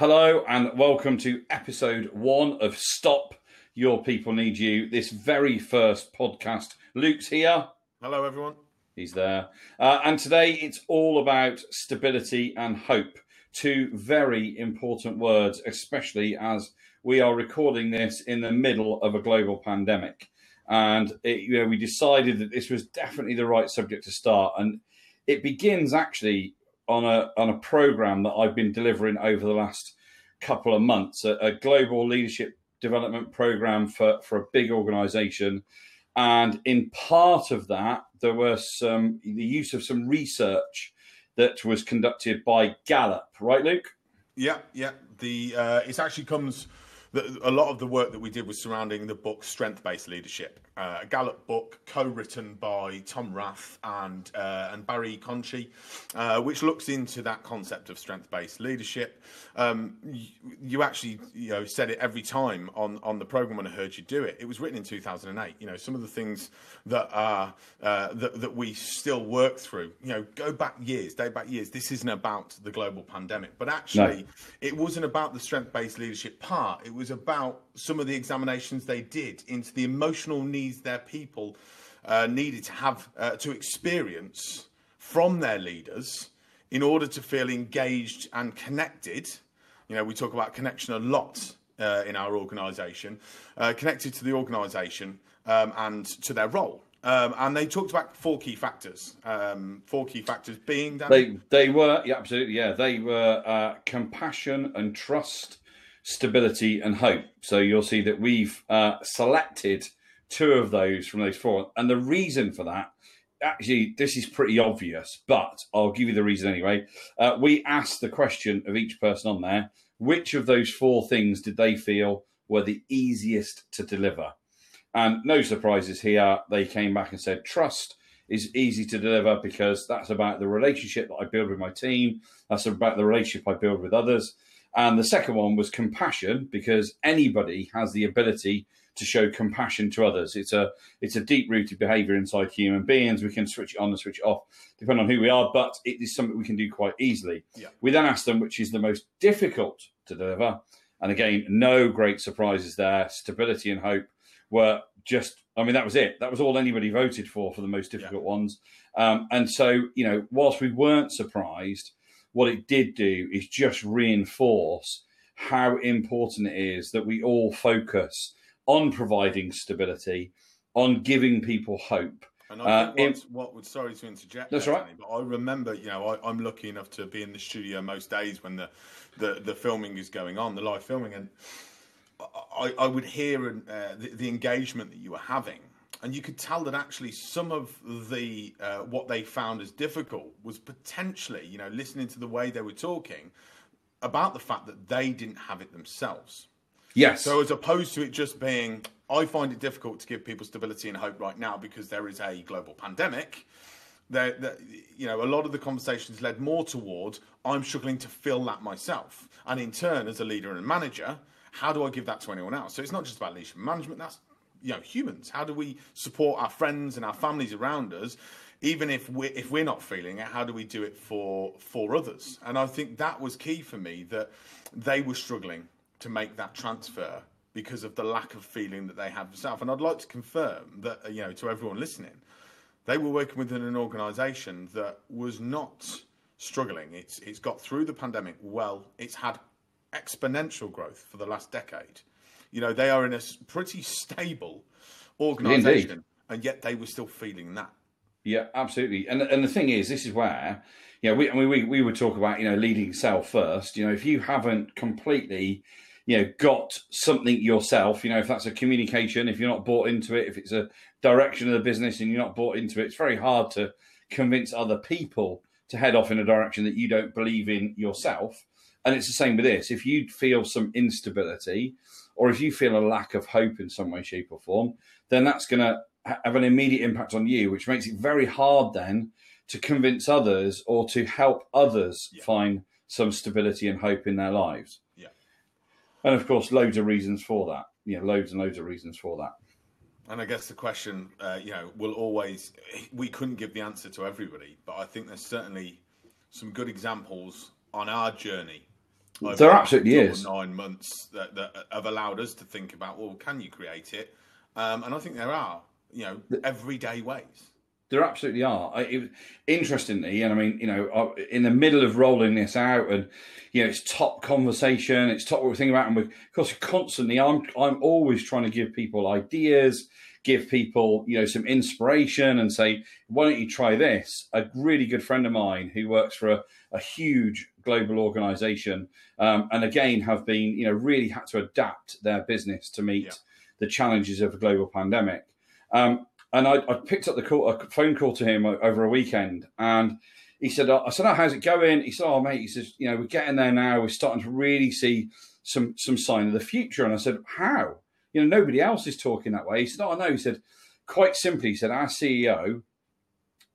Hello and welcome to episode one of Stop Your People Need You. This very first podcast. Luke's here. Hello, everyone. He's there. Uh, and today it's all about stability and hope. Two very important words, especially as we are recording this in the middle of a global pandemic. And it, you know, we decided that this was definitely the right subject to start. And it begins actually on a on a program that I've been delivering over the last couple of months, a, a global leadership development program for for a big organisation. And in part of that, there was some the use of some research that was conducted by Gallup, right, Luke? Yeah, yeah. The uh, it actually comes. The, a lot of the work that we did was surrounding the book Strength Based Leadership, uh, a Gallup book co-written by Tom Rath and uh, and Barry Conchie, uh, which looks into that concept of strength-based leadership. Um, you, you, actually you know said it every time on on the program when I heard you do it. It was written in 2008. You know some of the things that are uh, that that we still work through. You know go back years, day back years. This isn't about the global pandemic, but actually no. it wasn't about the strength-based leadership part. It was about some of the examinations they did into the emotional needs their people uh, needed to have uh, to experience from their leaders in order to feel engaged and connected. You know, we talk about connection a lot uh, in our organisation, uh, connected to the organisation um, and to their role. Um, and they talked about four key factors. Um, four key factors being Danny? they they were yeah absolutely yeah they were uh, compassion and trust stability and hope. So you'll see that we've uh, selected two of those from those four. And the reason for that, actually, this is pretty obvious, but I'll give you the reason anyway. Uh, we asked the question of each person on there which of those four things did they feel were the easiest to deliver? And no surprises here. They came back and said trust is easy to deliver because that's about the relationship that I build with my team. That's about the relationship I build with others. And the second one was compassion, because anybody has the ability to show compassion to others. It's a it's a deep rooted behaviour inside human beings. We can switch it on and switch it off depending on who we are, but it is something we can do quite easily. Yeah. We then asked them which is the most difficult to deliver. And again, no great surprises there. Stability and hope were just, I mean, that was it. That was all anybody voted for for the most difficult yeah. ones. Um, and so, you know, whilst we weren't surprised, what it did do is just reinforce how important it is that we all focus on providing stability, on giving people hope. And I think uh, what would sorry to interject. That's there, right. Danny, but I remember, you know, I, am lucky enough to be in the studio most days when the, the, the filming is going on, the live filming, and I, I would hear uh, the, the engagement that you were having and you could tell that actually some of the uh, what they found as difficult was potentially, you know, listening to the way they were talking about the fact that they didn't have it themselves. Yes. So as opposed to it just being, I find it difficult to give people stability and hope right now because there is a global pandemic. That you know, a lot of the conversations led more toward I'm struggling to fill that myself, and in turn, as a leader and manager, how do I give that to anyone else? So it's not just about leadership management. That's you know humans. How do we support our friends and our families around us? Even if we're, if we're not feeling it, how do we do it for for others? And I think that was key for me that they were struggling to make that transfer because of the lack of feeling that they have themselves. And I'd like to confirm that uh, you know to everyone listening, they were working within an organisation that was not struggling. It's it's got through the pandemic well. It's had exponential growth for the last decade. You know, they are in a pretty stable organisation, Indeed. and yet they were still feeling that. Yeah, absolutely. And and the thing is, this is where, you know, we I mean we we would talk about you know leading self first. You know, if you haven't completely, you know, got something yourself, you know, if that's a communication, if you're not bought into it, if it's a direction of the business and you're not bought into it, it's very hard to convince other people to head off in a direction that you don't believe in yourself. And it's the same with this. If you feel some instability, or if you feel a lack of hope in some way, shape, or form, then that's going to have an immediate impact on you, which makes it very hard then to convince others or to help others yeah. find some stability and hope in their lives. Yeah. And of course, loads of reasons for that. You know, loads and loads of reasons for that. And I guess the question, uh, you know, will always, we couldn't give the answer to everybody, but I think there's certainly some good examples on our journey there absolutely is nine months that, that, have allowed us to think about well, can you create it? Um, and I think there are you know everyday ways. There absolutely are. It, interestingly, and I mean, you know, in the middle of rolling this out, and you know, it's top conversation, it's top what we're thinking about, and we, of course, constantly, I'm I'm always trying to give people ideas, give people, you know, some inspiration, and say, why don't you try this? A really good friend of mine who works for a, a huge global organization, um, and again have been, you know, really had to adapt their business to meet yeah. the challenges of a global pandemic. Um, and I, I, picked up the call, a phone call to him over a weekend, and he said, "I said, oh, how's it going?" He said, "Oh, mate," he says, "You know, we're getting there now. We're starting to really see some some sign of the future." And I said, "How? You know, nobody else is talking that way." He said, "Oh, no." He said, "Quite simply," he said, "Our CEO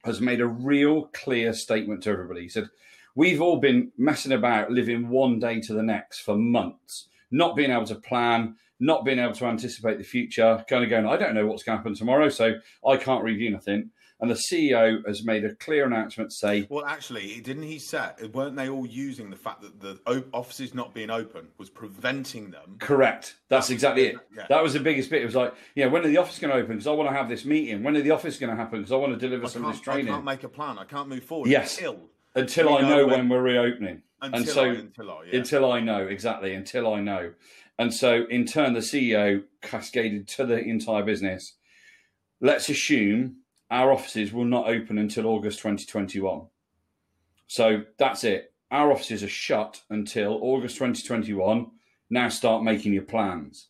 has made a real clear statement to everybody." He said, "We've all been messing about, living one day to the next for months, not being able to plan." not being able to anticipate the future, kind of going, I don't know what's going to happen tomorrow, so I can't review nothing. And the CEO has made a clear announcement to say, "Well, actually, didn't he say? Weren't they all using the fact that the offices not being open was preventing them?" Correct. That's exactly it. Yeah. That was the biggest bit. It was like, yeah, when are the office going to open? Because I want to have this meeting. When are the office going to happen? Because I want to deliver I some of this training. I can't make a plan. I can't move forward. Yes. Until, I know, know when, when, we're reopening. Until and so I, until I, yeah. until I know exactly. Until I know. And so, in turn, the CEO cascaded to the entire business. Let's assume our offices will not open until August 2021. So that's it. Our offices are shut until August 2021. Now start making your plans.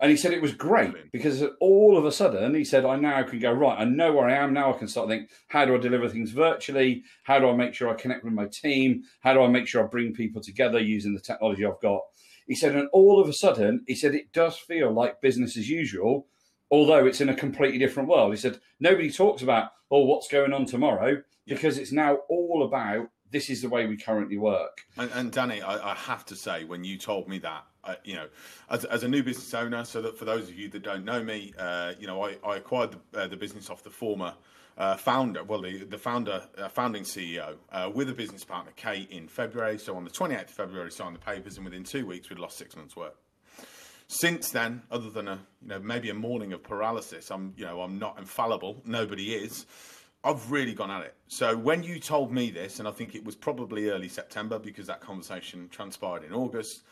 And he said it was great because all of a sudden he said, I now can go, right, I know where I am. Now I can start thinking, how do I deliver things virtually? How do I make sure I connect with my team? How do I make sure I bring people together using the technology I've got? He said, and all of a sudden, he said, it does feel like business as usual, although it's in a completely different world. He said, nobody talks about, oh, what's going on tomorrow, because it's now all about this is the way we currently work. And, and Danny, I, I, have to say, when you told me that, you know, as, as, a new business owner, so that for those of you that don't know me, uh, you know, I, I acquired the, uh, the, business off the former uh, founder, well, the, the founder, uh, founding CEO, uh, with a business partner, Kate, in February. So on the 28th of February, signed the papers, and within two weeks, we'd lost six months' work. Since then, other than a, you know, maybe a morning of paralysis, I'm, you know, I'm not infallible. Nobody is. I've really gone at it. So when you told me this, and I think it was probably early September because that conversation transpired in August,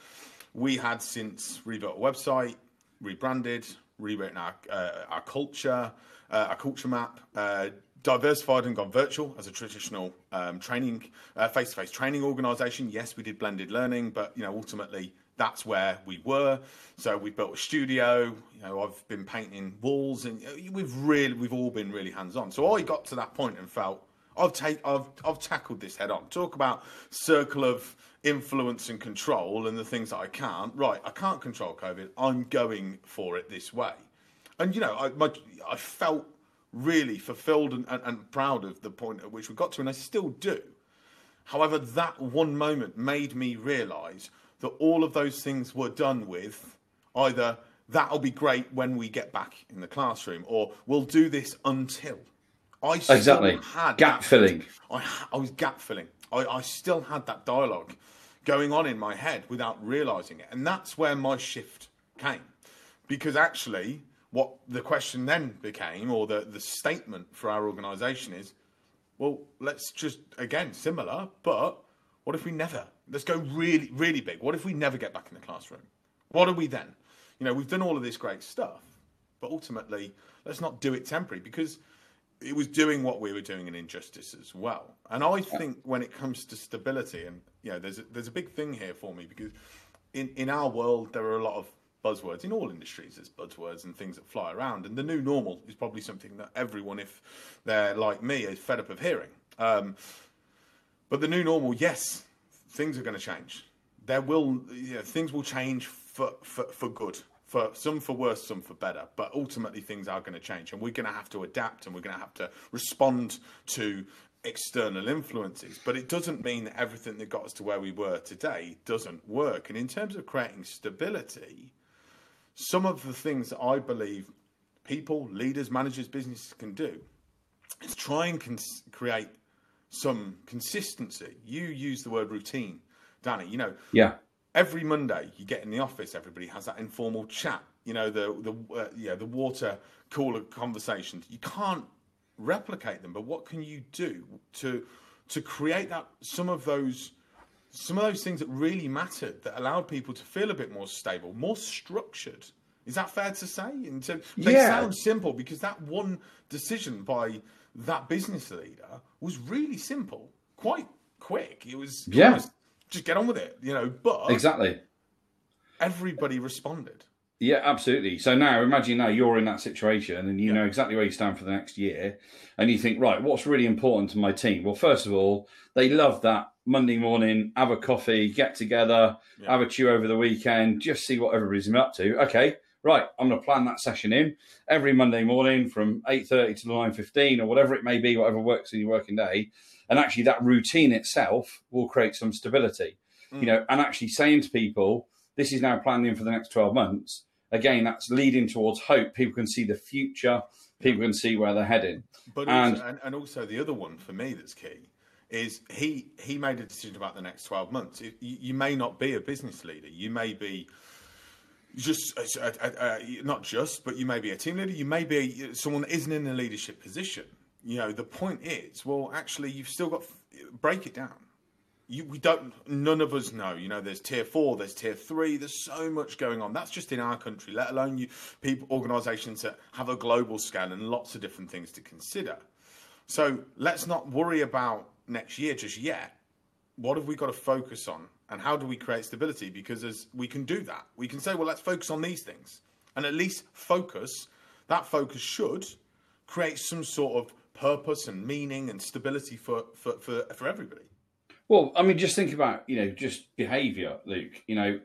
we had since rebuilt a website, rebranded, rewritten our, uh, our culture, uh, our culture map, uh, diversified and gone virtual as a traditional um, training, uh, face-to-face training organisation. Yes, we did blended learning, but you know ultimately that's where we were. So we built a studio. You know, I've been painting walls, and we've really, we've all been really hands-on. So I got to that point and felt I've take, I've, I've tackled this head on. Talk about circle of influence and control and the things that I can't. Right, I can't control COVID. I'm going for it this way. And you know, I, my, I felt really fulfilled and, and, and proud of the point at which we got to, and I still do. However, that one moment made me realise that all of those things were done with either that'll be great when we get back in the classroom, or we'll do this until. I exactly had gap filling. I, I was gap filling. I, I still had that dialogue going on in my head without realizing it, and that's where my shift came, because actually what the question then became, or the, the statement for our organisation is, well, let's just, again, similar, but what if we never? Let's go really, really big. What if we never get back in the classroom? What are we then? You know, we've done all of this great stuff, but ultimately, let's not do it temporary because it was doing what we were doing in injustice as well. And I think when it comes to stability, and you know, there's a, there's a big thing here for me because in in our world there are a lot of buzzwords in all industries. There's buzzwords and things that fly around, and the new normal is probably something that everyone, if they're like me, is fed up of hearing. Um, but the new normal, yes, things are going to change. There will, you know, things will change for, for, for good. For some for worse, some for better. But ultimately, things are going to change, and we're going to have to adapt, and we're going to have to respond to external influences. But it doesn't mean that everything that got us to where we were today doesn't work. And in terms of creating stability, some of the things that I believe people, leaders, managers, businesses can do is try and cons- create some consistency. You use the word routine Danny. You know, yeah. Every Monday, you get in the office, everybody has that informal chat. You know, the the uh, yeah the water cooler conversations. You can't replicate them, but what can you do to to create that some of those some of those things that really mattered that allowed people to feel a bit more stable, more structured. Is that fair to say? And so they yeah. sound simple because that one decision by that business leader was really simple, quite quick. It was yeah, just get on with it, you know. But exactly, everybody responded. Yeah, absolutely. So now imagine now you're in that situation and you yeah. know exactly where you stand for the next year, and you think, right, what's really important to my team? Well, first of all, they love that Monday morning, have a coffee, get together, yeah. have a chew over the weekend, just see what everybody's up to. Okay, right, I'm going to plan that session in every Monday morning from 8.30 to 9.15 or whatever it may be, whatever works in your working day. And actually that routine itself will create some stability, mm. you know, and actually saying to people, this is now planned in for the next 12 months again, that's leading towards hope. People can see the future. People can see where they're heading. But and, also, and, and also the other one for me that's key is he he made a decision about the next 12 months. You, you may not be a business leader. You may be just uh, uh, uh, not just, but you may be a team leader. You may be someone that isn't in a leadership position. You know, the point is, well, actually, you've still got break it down. You, we don't none of us know you know there's tier four there's tier three there's so much going on. That's just in our country let alone you people organizations that have a global scale and lots of different things to consider. So let's not worry about next year just yet. What have we got to focus on and how do we create stability? Because as we can do that. We can say well let's focus on these things and at least focus that focus should create some sort of purpose and meaning and stability for for, for, for everybody well, I mean, just think about you know just behaviour, Luke. You know,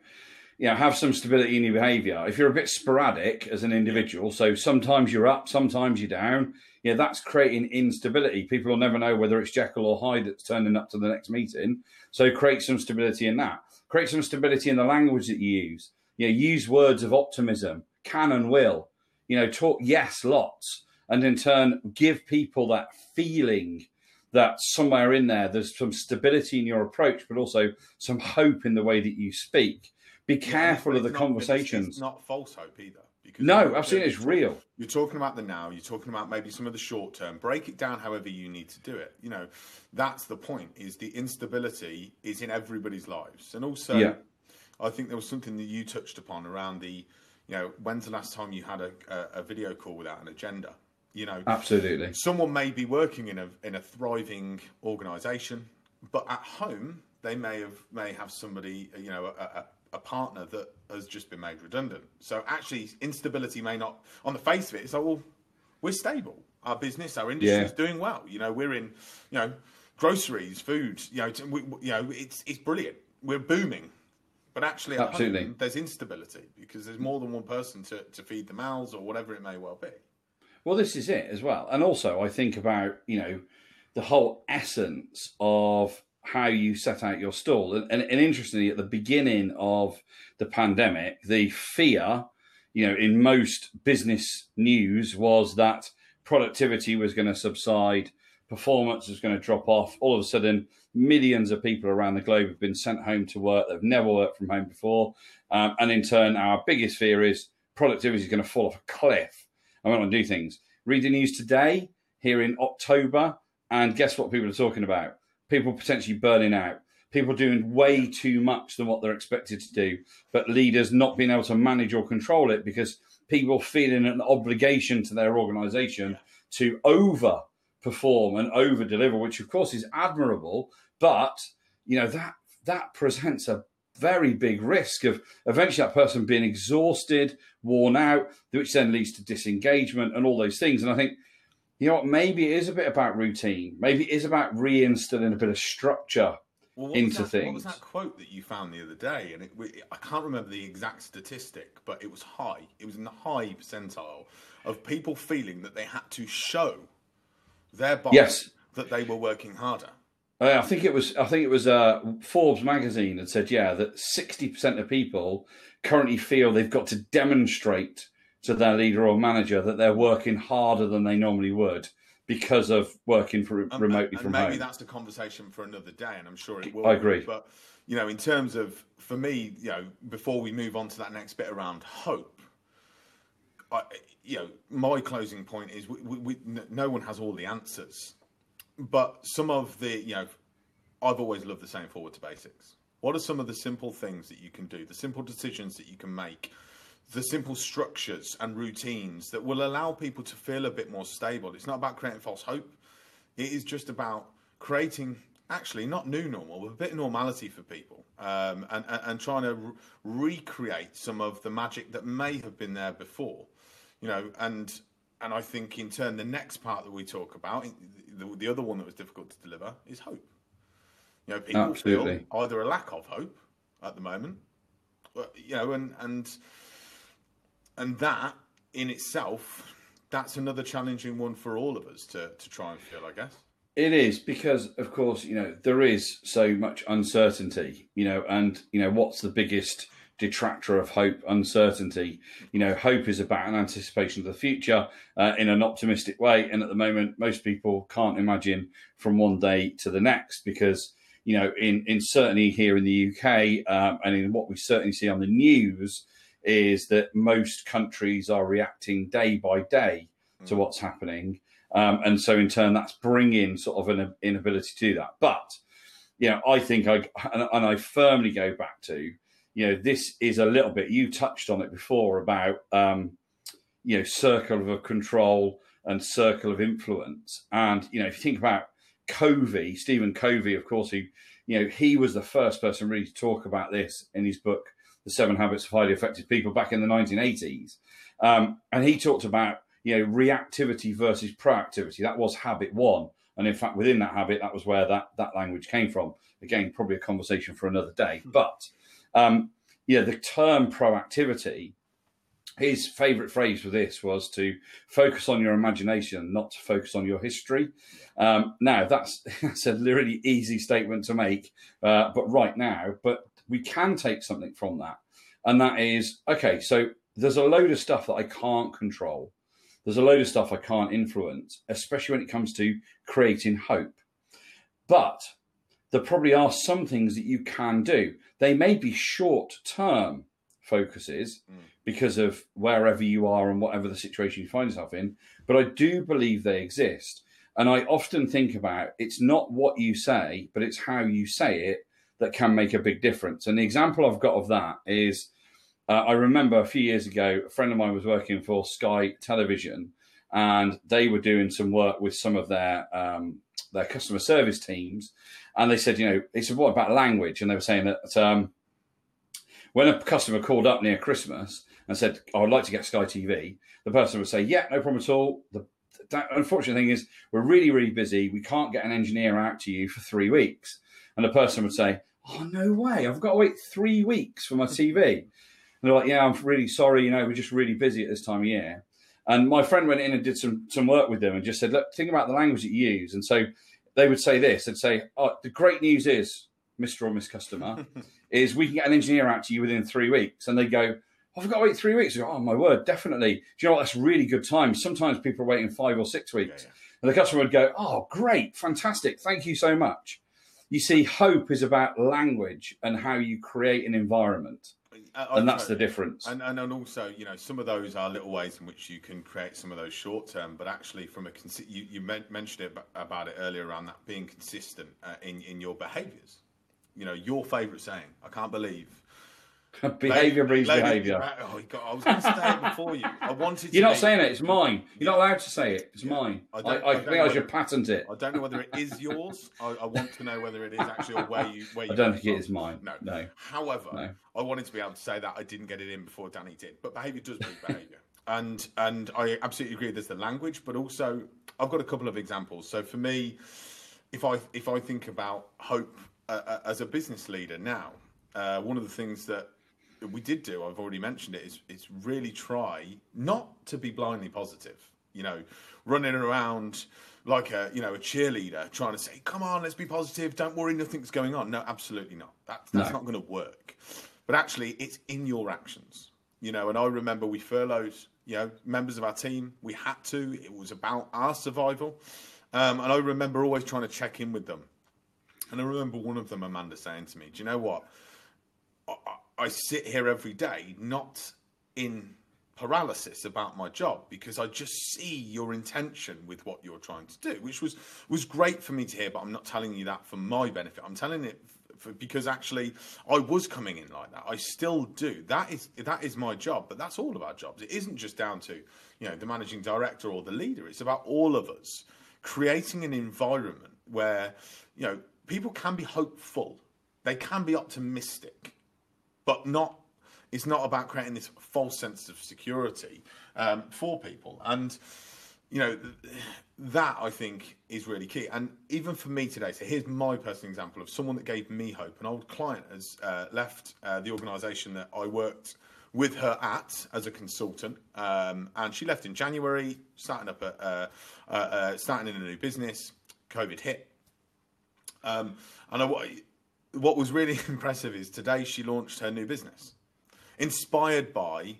you know, have some stability in your behaviour. If you're a bit sporadic as an individual, so sometimes you're up, sometimes you're down. Yeah, that's creating instability. People will never know whether it's Jekyll or Hyde that's turning up to the next meeting. So create some stability in that. Create some stability in the language that you use. You know, use words of optimism, can and will. You know, talk yes lots, and in turn give people that feeling that somewhere in there there's some stability in your approach, but also some hope in the way that you speak. Be careful yeah, of the not, conversations. It's, not false hope either. no, absolutely, it's real. You're talking about the now. You're talking about maybe some of the short term. Break it down however you need to do it. You know, that's the point. Is the instability is in everybody's lives, and also, yeah. I think there was something that you touched upon around the, you know, when's the last time you had a, a, a video call without an agenda? You know, absolutely. Someone may be working in a in a thriving organisation, but at home they may have may have somebody, you know, a, a, a, partner that has just been made redundant. So actually, instability may not, on the face of it, it's like, well, we're stable. Our business, our industry yeah. is doing well. You know, we're in, you know, groceries, food. You know, we, you know, it's it's brilliant. We're booming. But actually, Absolutely. Home, there's instability because there's more than one person to, to feed the mouths or whatever it may well be. Well, this is it as well. And also, I think about, you know, the whole essence of how you set out your stall. And, and, and, interestingly, at the beginning of the pandemic, the fear, you know, in most business news was that productivity was going to subside, performance was going to drop off. All of a sudden, millions of people around the globe have been sent home to work. They've never worked from home before. Um, and in turn, our biggest fear is productivity is going to fall off a cliff I went on to do things. Read the news today, here in October, and guess what people are talking about? People potentially burning out, people doing way too much than what they're expected to do, but leaders not being able to manage or control it because people feeling an obligation to their organization to over perform and over deliver, which of course is admirable, but you know that that presents a very big risk of eventually that person being exhausted, worn out, which then leads to disengagement and all those things. And I think, you know what, maybe it is a bit about routine. Maybe it is about reinstilling a bit of structure well, into that, things. What was that quote that you found the other day? And it, I can't remember the exact statistic, but it was high. It was in the high percentile of people feeling that they had to show their boss yes. that they were working harder. Uh, I think it was. I think it was uh, Forbes magazine that said, yeah, that sixty percent of people currently feel they've got to demonstrate to their leader or manager that they're working harder than they normally would because of working for, Um, remotely and from maybe home. Maybe that's the conversation for another day, and I'm sure it will. I agree. But you know, in terms of for me, you know, before we move on to that next bit around hope, I, you know, my closing point is we, we, we, no one has all the answers, but some of the, you know, I've always loved the same forward to basics. What are some of the simple things that you can do, the simple decisions that you can make, the simple structures and routines that will allow people to feel a bit more stable? It's not about creating false hope. It is just about creating, actually, not new normal, but a bit of normality for people, um, and, and and trying to re- recreate some of the magic that may have been there before, you know. And and I think in turn, the next part that we talk about, the, the other one that was difficult to deliver, is hope. You know, people Absolutely. feel either a lack of hope at the moment, uh, you know, and and and that in itself, that's another challenging one for all of us to to try and feel, I guess. It is because, of course, you know there is so much uncertainty. You know, and you know what's the biggest detractor of hope? Uncertainty. You know, hope is about an anticipation of the future uh, in an optimistic way, and at the moment, most people can't imagine from one day to the next because you know, in in certainly here in the UK, um, and in what we certainly see on the news, is that most countries are reacting day by day to what's happening. Um, and so in turn, that's bringing sort of an inability to do that. But you know, I think I and, and I firmly go back to you know this is a little bit. You touched on it before about um, you know circle of control and circle of influence. And you know, if you think about Covey, Stephen Covey, of course, he you know he was the first person really to talk about this in his book, The Seven Habits of Highly Effective People, back in the 1980s. Um, and he talked about you know reactivity versus proactivity. That was habit one, and in fact, within that habit, that was where that that language came from. Again, probably a conversation for another day. But um, yeah, the term proactivity. His favourite phrase for this was to focus on your imagination, not to focus on your history. Um, now, that's, that's a really easy statement to make, uh, but right now, but we can take something from that. And that is okay, so there's a load of stuff that I can't control. There's a load of stuff I can't influence, especially when it comes to creating hope. But there probably are some things that you can do. They may be short term focuses Mm. because of wherever you are and whatever the situation you find yourself in, but I do believe they exist. And I often think about it's not what you say, but it's how you say it that can make a big difference. And the example I've got of that is uh, I remember a few years ago, a friend of mine was working for Sky Television, and they were doing some work with some of their um, their customer service teams, and they said, you know, they said, what about language? And they were saying that um, when a customer called up near Christmas and said, oh, I'd like to get Sky TV, the person would say, yeah, no problem at all. The unfortunate thing is we're really, really busy. We can't get an engineer out to you for three weeks. And the person would say, Oh, no way. I've got to wait three weeks for my TV. And they're like, Yeah, I'm really sorry. You know, we're just really busy at this time of year. And my friend went in and did some, some work with them and just said, Look, think about the language that you use. And so they would say this they'd say, Oh, the great news is, Mr. or Miss Customer, is we can get an engineer out to you within three weeks. And they go, I've got to wait three weeks. Go, oh my word, definitely. Do you know what? That's really good time. Sometimes people are waiting five or six weeks. Yeah, And the customer would go, oh, great, fantastic. Thank you so much. You see, hope is about language and how you create an environment. I- And that's the difference. And, and and also, you know, some of those are little ways in which you can create some of those short term, but actually, from a you you mentioned it about it earlier around that being consistent uh, in in your behaviours. You know, your favourite saying. I can't believe behavior breeds behavior. Oh, God, I was going to say it before you. I wanted. To You're not saying it, it's mine. You're not allowed to say it, it's Yeah. mine. I I, don't- I, I think I should patent it. I don't know whether it is yours. I, I want to know whether it is actually or where you where you. I don't think it from. is mine. No, No. However, No. I wanted to be able to say that I didn't get it in before Danny did. But behaviour does breed behaviour, and and I absolutely agree. There's the language, but also I've got a couple of examples. So for me, if I if I think about hope uh, uh, as a business leader now, uh, one of the things that we did do, I've already mentioned it, is is really try not to be blindly positive. You know, running around like a you know a cheerleader trying to say, "Come on, let's be positive. Don't worry, nothing's going on." No, absolutely not. That, that's No. not going to work. But actually, it's in your actions. You know, and I remember we furloughed You know, members of our team, we had to. It was about our survival. Um, and I remember always trying to check in with them. And I remember one of them, Amanda, saying to me, "Do you know what? I, sit here every day, not in paralysis about my job because I just see your intention with what you're trying to do, which was was great for me to hear. But I'm not telling you that for my benefit. I'm telling it for, because actually I was coming in like that. I still do. That is that is my job. But that's all of our jobs. It isn't just down to you know the managing director or the leader. It's about all of us creating an environment where you know people can be hopeful, they can be optimistic, but not it's not about creating this false sense of security um, for people. And you know that I think is really key. And even for me today, so here's my personal example of someone that gave me hope. An old client has uh, left uh, the organisation that I worked with her at as a consultant, um, and she left in January, starting up a, uh, starting in a new business. COVID hit, um, and I, what was really impressive is today she launched her new business. Inspired by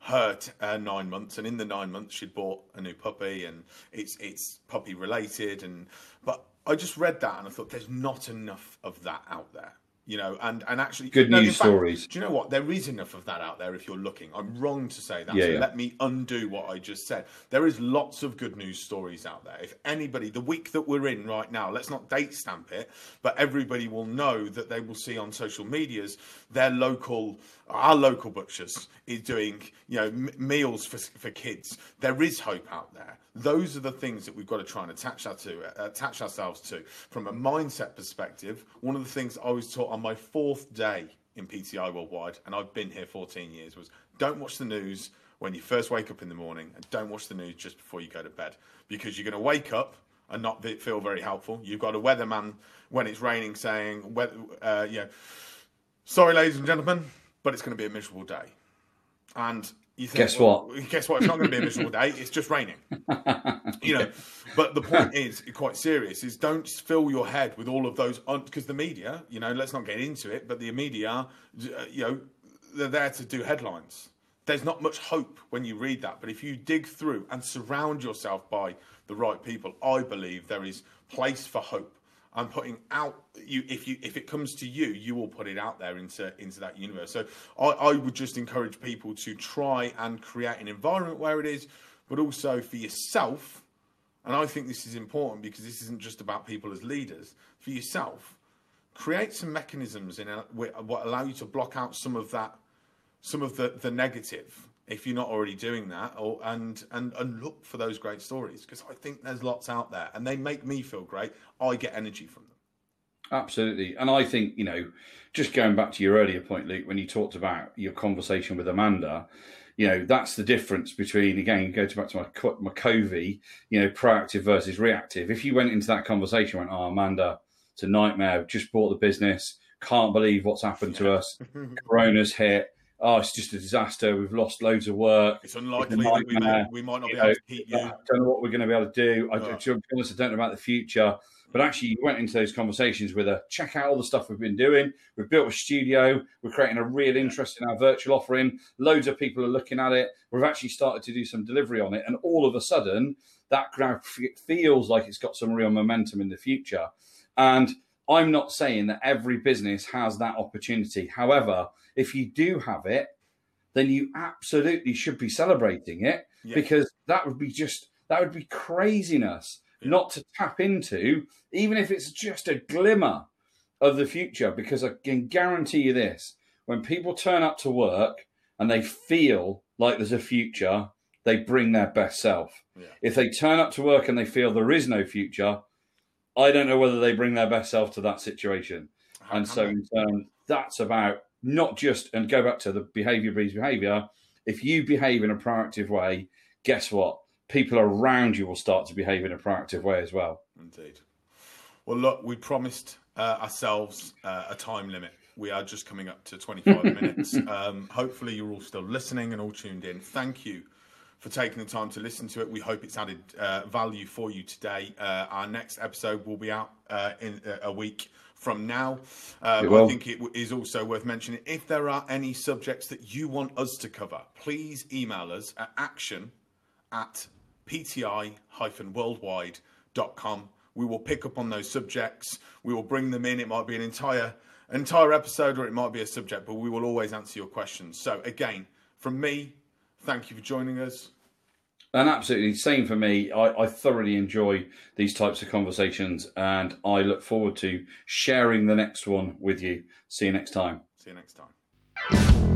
her t- nine months, and in the nine months she'd bought a new puppy, and it's it's puppy related, and but I just read that and I thought there's not enough of that out there you know, and and actually good no, news fact, stories. Do you know what? There is enough of that out there if you're looking. I'm wrong to say that. Yeah, so yeah. let me undo what I just said. There is lots of good news stories out there. If anybody, the week that we're in right now, let's not date stamp it, but everybody will know that they will see on social medias their local, our local butchers is doing, you know, m- meals for for kids. There is hope out there. Those are the things that we've got to try and attach that to, attach ourselves to. From a mindset perspective, one of the things I was taught on my fourth day in PTI Worldwide, and I've been here 14 years, was don't watch the news when you first wake up in the morning, and don't watch the news just before you go to bed, because you're going to wake up and not feel very helpful. You've got a weatherman when it's raining saying, uh, yeah, sorry, ladies and gentlemen, but it's going to be a miserable day. And think, guess well, what? Guess what? It's not going to be a miserable day. It's just raining. you know. But the point is quite serious: is don't fill your head with all of those because the media. You know, let's not get into it, but the media, uh, you know, they're there to do headlines. There's not much hope when you read that, but if you dig through and surround yourself by the right people, I believe there is place for hope I'm putting out you if you if it comes to you, you will put it out there into into that universe. So I, I would just encourage people to try and create an environment where it is, but also for yourself. And I think this is important because this isn't just about people as leaders. For yourself, create some mechanisms in a, what allow you to block out some of that, some of the the negative if you're not already doing that or and and and look for those great stories because I think there's lots out there and they make me feel great. I get energy from them. Absolutely. And I think, you know, just going back to your earlier point, Luke, when you talked about your conversation with Amanda, you know, that's the difference between, again, go back to my, my Covey, you know, proactive versus reactive. If you went into that conversation, went, oh, Amanda, it's a nightmare, just bought the business, can't believe what's happened to us, Corona's hit, oh, it's just a disaster. We've lost loads of work. It's unlikely it's that we, may, we might not you be know, able to keep you. I don't know what we're going to be able to do. I, to be honest, I don't know about the future. But actually, you went into those conversations with a check out all the stuff we've been doing. We've built a studio. We're creating a real interest in our virtual offering. Loads of people are looking at it. We've actually started to do some delivery on it. And all of a sudden, that crowd feels like it's got some real momentum in the future. And I'm not saying that every business has that opportunity. However, if you do have it, then you absolutely should be celebrating it yeah. because that would be just that would be craziness yeah. not to tap into, even if it's just a glimmer of the future. Because I can guarantee you this: when people turn up to work and they feel like there's a future, they bring their best self. Yeah. If they turn up to work and they feel there is no future, I don't know whether they bring their best self to that situation. and so, in turn, that's about not just and go back to the behavior breeds behavior. If you behave in a proactive way, guess what? People around you will start to behave in a proactive way as well. Indeed. Well, look, we promised uh, ourselves uh, a time limit. We are just coming up to 25 minutes. Um, hopefully, you're all still listening and all tuned in. Thank you for taking the time to listen to it. We hope it's added uh, value for you today. Uh, our next episode will be out uh, in uh, a week from now. Um, I think it w- is also worth mentioning if there are any subjects that you want us to cover, please email us at action at pti-worldwide.com. We will pick up on those subjects. We will bring them in. It might be an entire entire episode or it might be a subject, but we will always answer your questions. So again, from me, thank you for joining us. And absolutely, same for me. I, I thoroughly enjoy these types of conversations, and I look forward to sharing the next one with you. See you next time. See you next time.